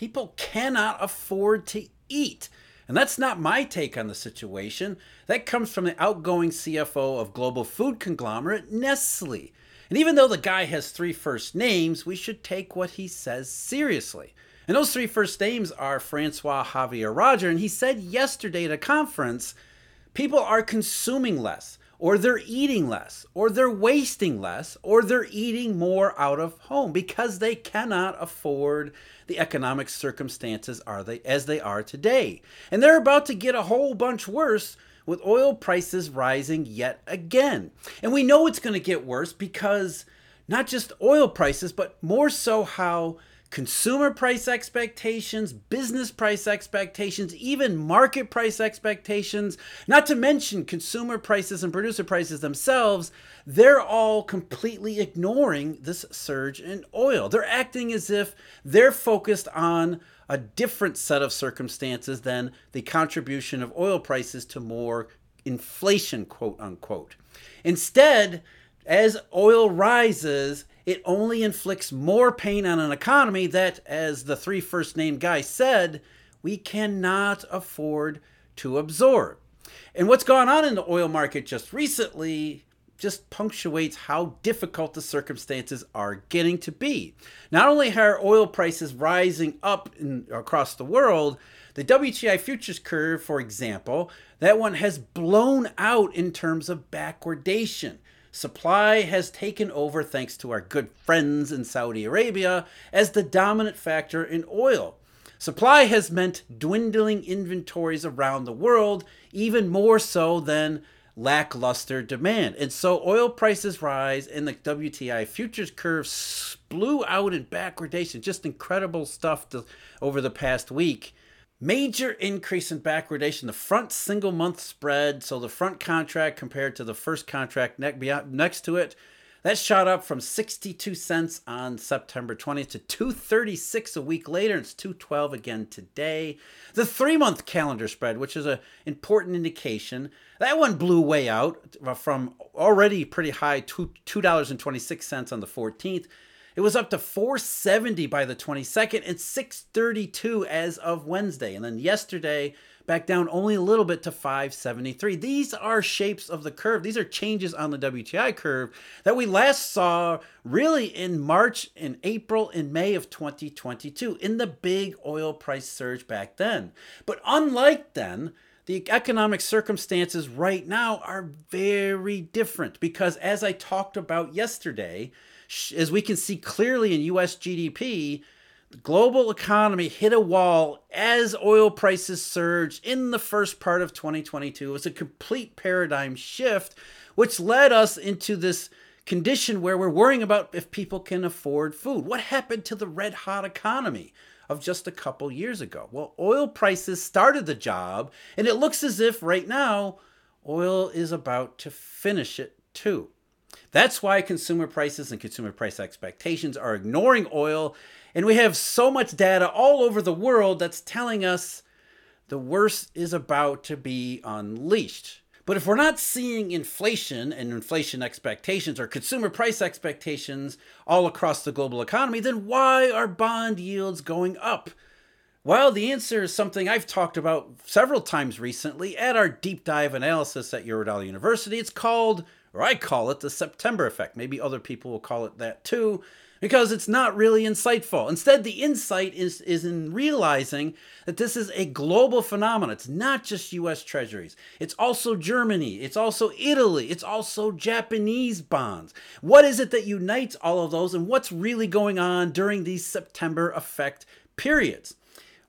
people cannot afford to eat. And that's not my take on the situation. That comes from the outgoing CFO of global food conglomerate Nestle. And even though the guy has three first names, we should take what he says seriously. And those three first names are Francois Javier Roger. And he said yesterday at a conference people are consuming less, or they're eating less, or they're wasting less, or they're eating more out of home because they cannot afford the economic circumstances are they as they are today. And they're about to get a whole bunch worse with oil prices rising yet again. And we know it's going to get worse because not just oil prices, but more so how consumer price expectations, business price expectations, even market price expectations, not to mention consumer prices and producer prices themselves, they're all completely ignoring this surge in oil. They're acting as if they're focused on a different set of circumstances than the contribution of oil prices to more inflation, quote unquote. Instead, as oil rises, it only inflicts more pain on an economy that, as the three first name guys said, we cannot afford to absorb. And what's gone on in the oil market just recently just punctuates how difficult the circumstances are getting to be. Not only are oil prices rising up in, across the world, the WTI futures curve, for example, that one has blown out in terms of backwardation. Supply has taken over thanks to our good friends in Saudi Arabia as the dominant factor in oil. Supply has meant dwindling inventories around the world, even more so than lackluster demand. And so oil prices rise and the WTI futures curve blew out in backwardation. Just incredible stuff to, over the past week major increase in backwardation. The front single month spread, so the front contract compared to the first contract uh, next to it, that shot up from 62 cents on September 20th to 236 a week later. And It's 212 again today. The three month calendar spread, which is an important indication, that one blew way out uh, from already pretty high $2.26 on the 14th it was up to 470 by the 22nd and 632 as of Wednesday. And then yesterday, back down only a little bit to 573. These are shapes of the curve. These are changes on the WTI curve that we last saw really in March, in April, in May of 2022 in the big oil price surge back then. But unlike then, the economic circumstances right now are very different because, as I talked about yesterday, as we can see clearly in US GDP, the global economy hit a wall as oil prices surged in the first part of 2022. It was a complete paradigm shift, which led us into this condition where we're worrying about if people can afford food. What happened to the red hot economy? Of just a couple years ago. Well, oil prices started the job, and it looks as if right now oil is about to finish it too. That's why consumer prices and consumer price expectations are ignoring oil. And we have so much data all over the world that's telling us the worst is about to be unleashed. But if we're not seeing inflation and inflation expectations or consumer price expectations all across the global economy, then why are bond yields going up? Well, the answer is something I've talked about several times recently at our deep dive analysis at Eurodollar University. It's called or I call it the September effect. Maybe other people will call it that too, because it's not really insightful. Instead, the insight is, is in realizing that this is a global phenomenon. It's not just US treasuries, it's also Germany, it's also Italy, it's also Japanese bonds. What is it that unites all of those, and what's really going on during these September effect periods?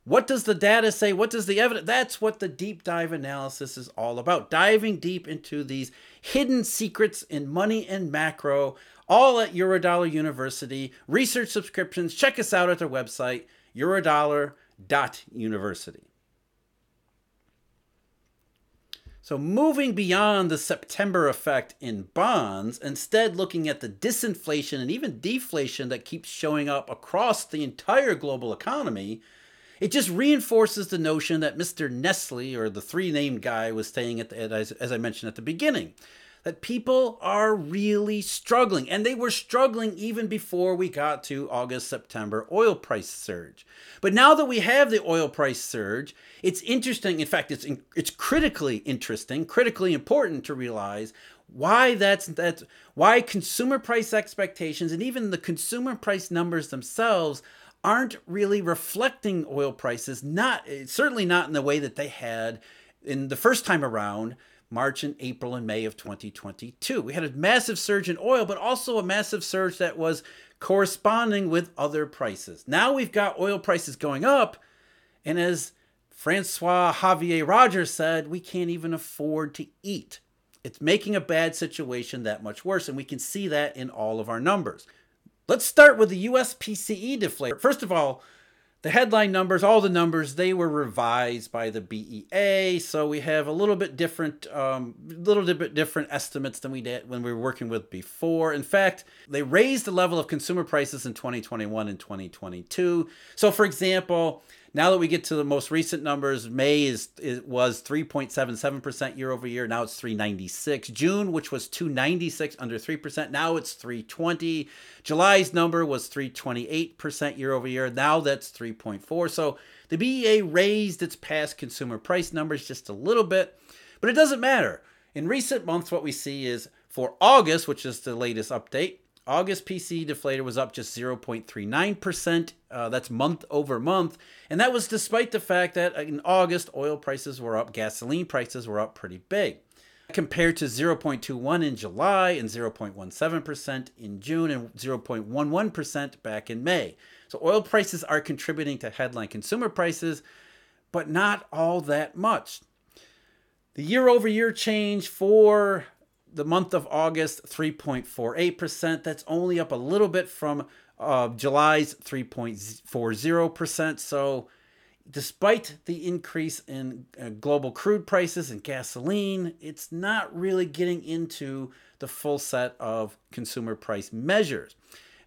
What does the data say? What does the evidence? That's what the deep dive analysis is all about. Diving deep into these hidden secrets in money and macro, all at Eurodollar University. Research subscriptions. Check us out at our website, eurodollar.university. So, moving beyond the September effect in bonds, instead looking at the disinflation and even deflation that keeps showing up across the entire global economy, it just reinforces the notion that Mr. Nestle, or the three named guy, was saying at the, as, as I mentioned at the beginning. that people are really struggling. And they were struggling even before we got to August, September oil price surge. But now that we have the oil price surge, it's interesting. In fact, it's, it's critically interesting, critically important to realize why that's that's why consumer price expectations and even the consumer price numbers themselves aren't really reflecting oil prices not certainly not in the way that they had in the first time around March and April and May of 2022. We had a massive surge in oil, but also a massive surge that was corresponding with other prices. Now we've got oil prices going up, and as Francois Javier Rogers said, we can't even afford to eat. It's making a bad situation that much worse, and we can see that in all of our numbers. Let's start with the US PCE deflator. First of all, the headline numbers, all the numbers, they were revised by the BEA, so we have a little bit different, um, little bit different estimates than we did when we were working with before. In fact, they raised the level of consumer prices in 2021 and 2022. So, for example, now that we get to the most recent numbers, May is it was 3.77% year over year. Now it's 396. June, which was 296 under 3%, now it's 320. July's number was 328% year over year. Now that's 3.4. So the BEA raised its past consumer price numbers just a little bit, but it doesn't matter. In recent months, what we see is for August, which is the latest update, August PCE deflator was up just 0.39%. Uh, that's month over month. And that was despite the fact that in August, oil prices were up, gasoline prices were up pretty big. Compared to 0.21 in July and 0.17% in June and 0.11% back in May. So oil prices are contributing to headline consumer prices, but not all that much. The year over year change for the month of August, 3.48%. That's only up a little bit from uh, July's 3.40%. So, despite the increase in uh, global crude prices and gasoline, it's not really getting into the full set of consumer price measures.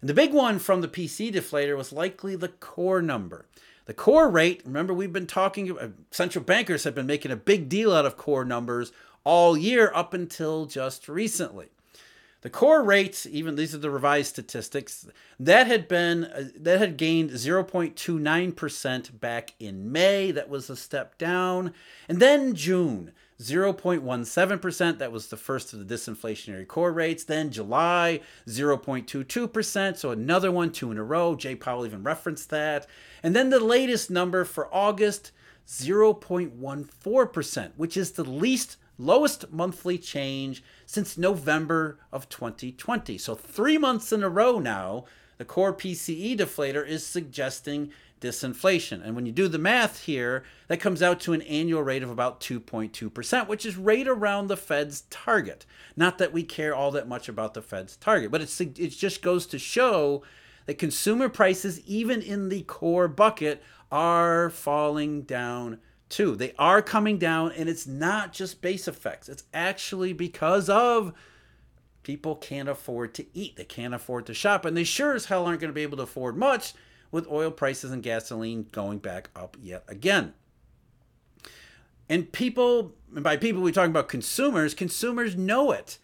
And the big one from the PC deflator was likely the core number. The core rate, remember, we've been talking, uh, central bankers have been making a big deal out of core numbers all year up until just recently. The core rate, even these are the revised statistics, that had been uh, that had gained 0.29% back in May. That was a step down. And then June, 0.17%. That was the first of the disinflationary core rates. Then July, 0.22%. So another one, two in a row. Jay Powell even referenced that. And then the latest number for August, 0.14%, which is the least lowest monthly change since November of 2020. So, three months in a row now, the core PCE deflator is suggesting disinflation. And when you do the math here, that comes out to an annual rate of about 2.2%, which is right around the Fed's target. Not that we care all that much about the Fed's target, but it's, it just goes to show that consumer prices, even in the core bucket, are falling down too. They are coming down, and it's not just base effects. It's actually because of people can't afford to eat. They can't afford to shop, and they sure as hell aren't going to be able to afford much with oil prices and gasoline going back up yet again. And people, and by people we're talking about consumers, consumers know it.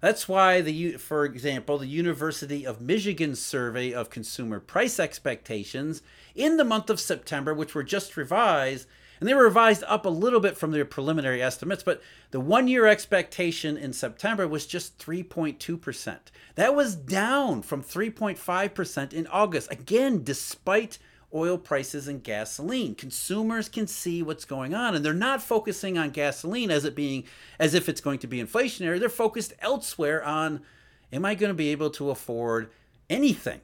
That's why the, for example, the University of Michigan survey of consumer price expectations in the month of September, which were just revised, and they were revised up a little bit from their preliminary estimates, but the one year expectation in September was just 3.2%. That was down from 3.5% in August, again, despite oil prices and gasoline. Consumers can see what's going on and they're not focusing on gasoline as it being as if it's going to be inflationary. They're focused elsewhere on am I going to be able to afford anything?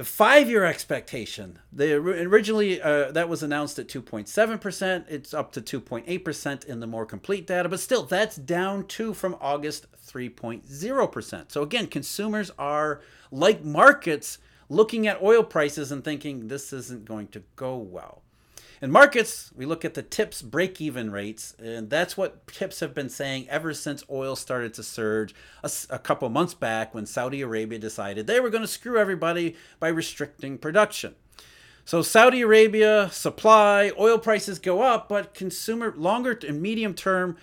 The five-year expectation, the originally uh, that was announced at 2.7%. It's up to 2.8% in the more complete data, but still that's down to from August 3.0%. So again, consumers are like markets looking at oil prices and thinking this isn't going to go well. In markets, we look at the TIPS break even rates, and that's what TIPS have been saying ever since oil started to surge a, a couple months back when Saudi Arabia decided they were going to screw everybody by restricting production. So, Saudi Arabia supply, oil prices go up, but consumer longer and medium term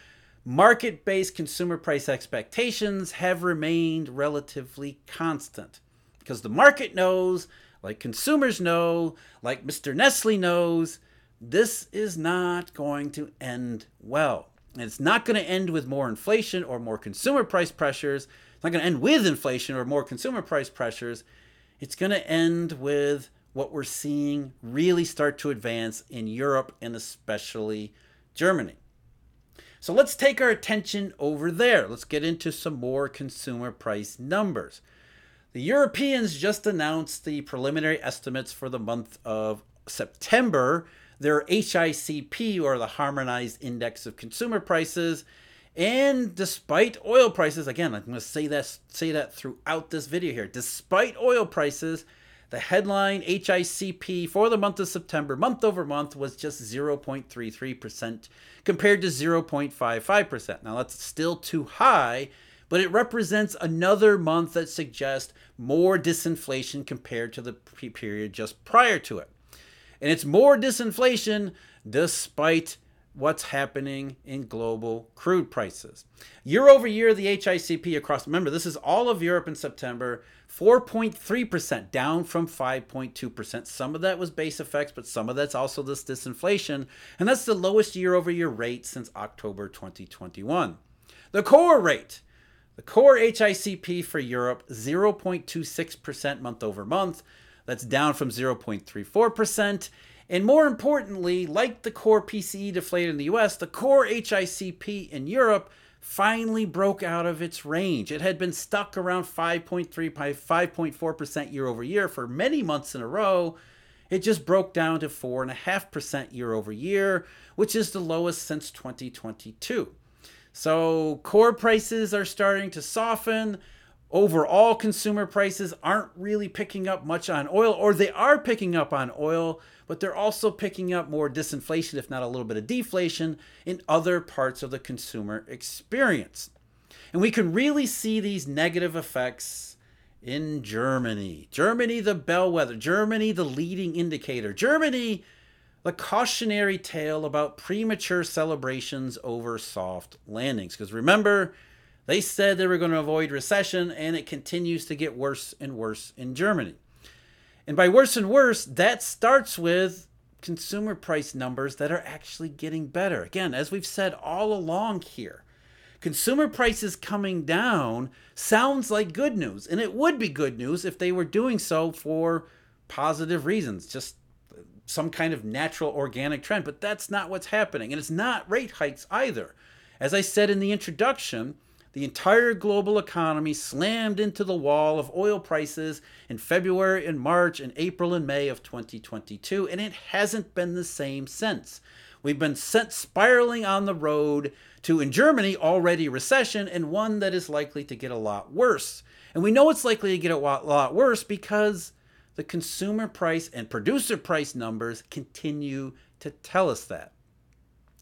market based consumer price expectations have remained relatively constant because the market knows, like consumers know, like Mr. Nestle knows, this is not going to end well. And it's not going to end with more inflation or more consumer price pressures. It's not going to end with inflation or more consumer price pressures. It's going to end with what we're seeing really start to advance in Europe and especially Germany. So let's take our attention over there. Let's get into some more consumer price numbers. The Europeans just announced the preliminary estimates for the month of September, their HICP, or the Harmonized Index of Consumer Prices. And despite oil prices, again, I'm going to say that, say that throughout this video here, despite oil prices, the headline HICP for the month of September, month over month, was just 0.33% compared to 0.55%. Now, that's still too high, but it represents another month that suggests more disinflation compared to the period just prior to it. And it's more disinflation despite what's happening in global crude prices. Year over year, the HICP across, remember, this is all of Europe in September, 4.3%, down from 5.2%. Some of that was base effects, but some of that's also this disinflation. And that's the lowest year over year rate since October 2021. The core rate, the core HICP for Europe, 0.26% month over month. That's down from 0.34%. And more importantly, like the core PCE deflated in the US, the core HICP in Europe finally broke out of its range. It had been stuck around 5.3 5.4% year over year for many months in a row. It just broke down to 4.5% year over year, which is the lowest since 2022. So core prices are starting to soften. Overall, consumer prices aren't really picking up much on oil, or they are picking up on oil, but they're also picking up more disinflation, if not a little bit of deflation, in other parts of the consumer experience. And we can really see these negative effects in Germany. Germany, the bellwether. Germany, the leading indicator. Germany, the cautionary tale about premature celebrations over soft landings. Because remember, they said they were going to avoid recession, and it continues to get worse and worse in Germany. And by worse and worse, that starts with consumer price numbers that are actually getting better. Again, as we've said all along here, consumer prices coming down sounds like good news. And it would be good news if they were doing so for positive reasons, just some kind of natural organic trend, but that's not what's happening. And it's not rate hikes either. As I said in the introduction, the entire global economy slammed into the wall of oil prices in February and March and April and May of 2022, and it hasn't been the same since. We've been sent spiraling on the road to, in Germany, already recession and one that is likely to get a lot worse. And we know it's likely to get a lot worse because the consumer price and producer price numbers continue to tell us that.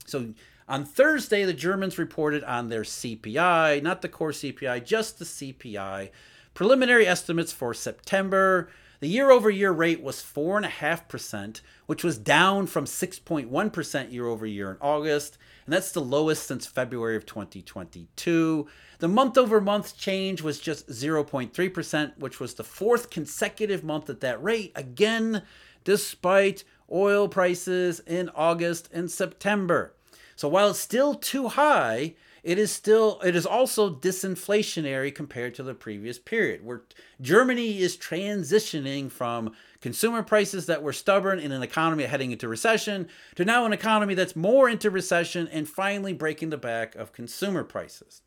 So on Thursday, the Germans reported on their CPI, not the core CPI, just the CPI. Preliminary estimates for September. The year over year rate was 4.5%, which was down from 6.1% year over year in August, and that's the lowest since February of 2022. The month over month change was just 0.3%, which was the fourth consecutive month at that rate, again, despite oil prices in August and September. So while it's still too high, it is still it is also disinflationary compared to the previous period where Germany is transitioning from consumer prices that were stubborn in an economy heading into recession to now an economy that's more into recession and finally breaking the back of consumer prices.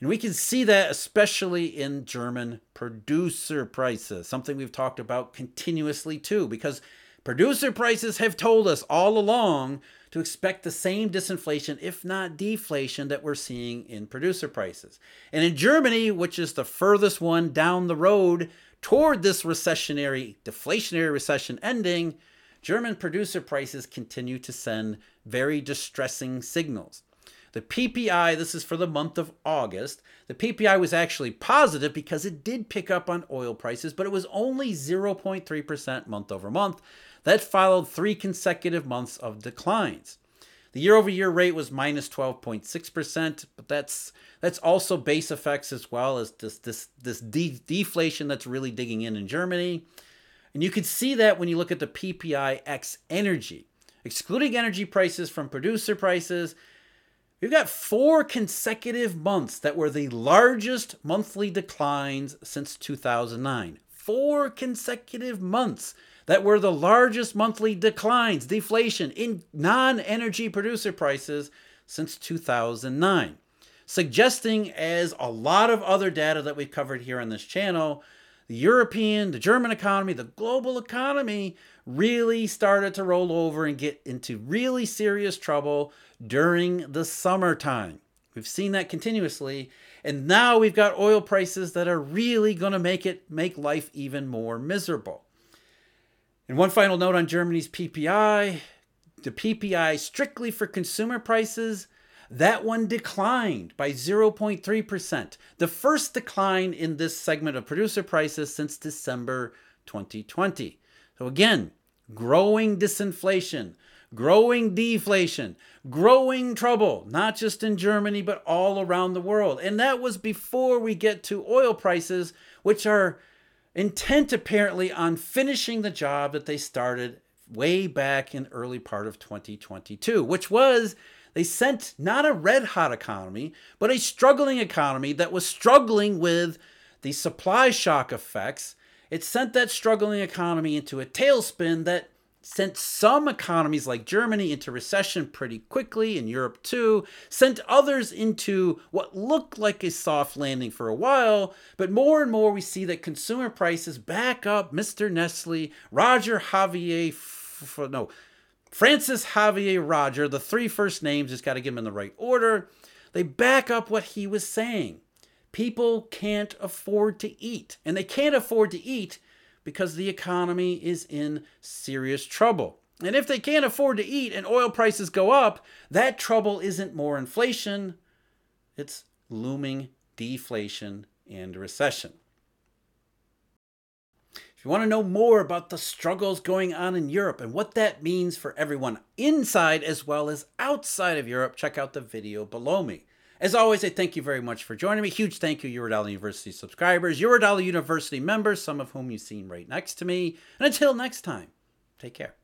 And we can see that especially in German producer prices, something we've talked about continuously too, because producer prices have told us all along to expect the same disinflation, if not deflation, that we're seeing in producer prices. And in Germany, which is the furthest one down the road toward this recessionary, deflationary recession ending, German producer prices continue to send very distressing signals. The PPI, this is for the month of August, the PPI was actually positive because it did pick up on oil prices, but it was only 0.3% month over month. That followed three consecutive months of declines. The year-over-year rate was minus 12.6%, but that's that's also base effects as well as this this this de- deflation that's really digging in in Germany. And you can see that when you look at the PPI X energy. Excluding energy prices from producer prices, we've got four consecutive months that were the largest monthly declines since 2009. Four consecutive months that were the largest monthly declines, deflation in non energy producer prices since 2009. Suggesting, as a lot of other data that we've covered here on this channel, the European, the German economy, the global economy really started to roll over and get into really serious trouble during the summertime. We've seen that continuously. And now we've got oil prices that are really going to make it make life even more miserable. And one final note on Germany's PPI, the PPI strictly for consumer prices that one declined by 0.3%, the first decline in this segment of producer prices since December 2020. So, again, growing disinflation, growing deflation, growing trouble, not just in Germany, but all around the world. And that was before we get to oil prices, which are intent apparently on finishing the job that they started way back in early part of 2022, which was they sent not a red hot economy, but a struggling economy that was struggling with the supply shock effects. It sent that struggling economy into a tailspin that sent some economies like Germany into recession pretty quickly, and Europe too, sent others into what looked like a soft landing for a while, but more and more we see that consumer prices back up Mr. Nestle, Roger Javier, no, Francis Javier Roger, the three first names, just got to give them in the right order. They back up what he was saying. People can't afford to eat, and they can't afford to eat because the economy is in serious trouble. And if they can't afford to eat and oil prices go up, that trouble isn't more inflation, it's looming deflation and recession. If you want to know more about the struggles going on in Europe and what that means for everyone inside as well as outside of Europe, check out the video below me. As always, I thank you very much for joining me. Huge thank you, Eurodollar University subscribers, Eurodollar University members, some of whom you've seen right next to me. And until next time, take care.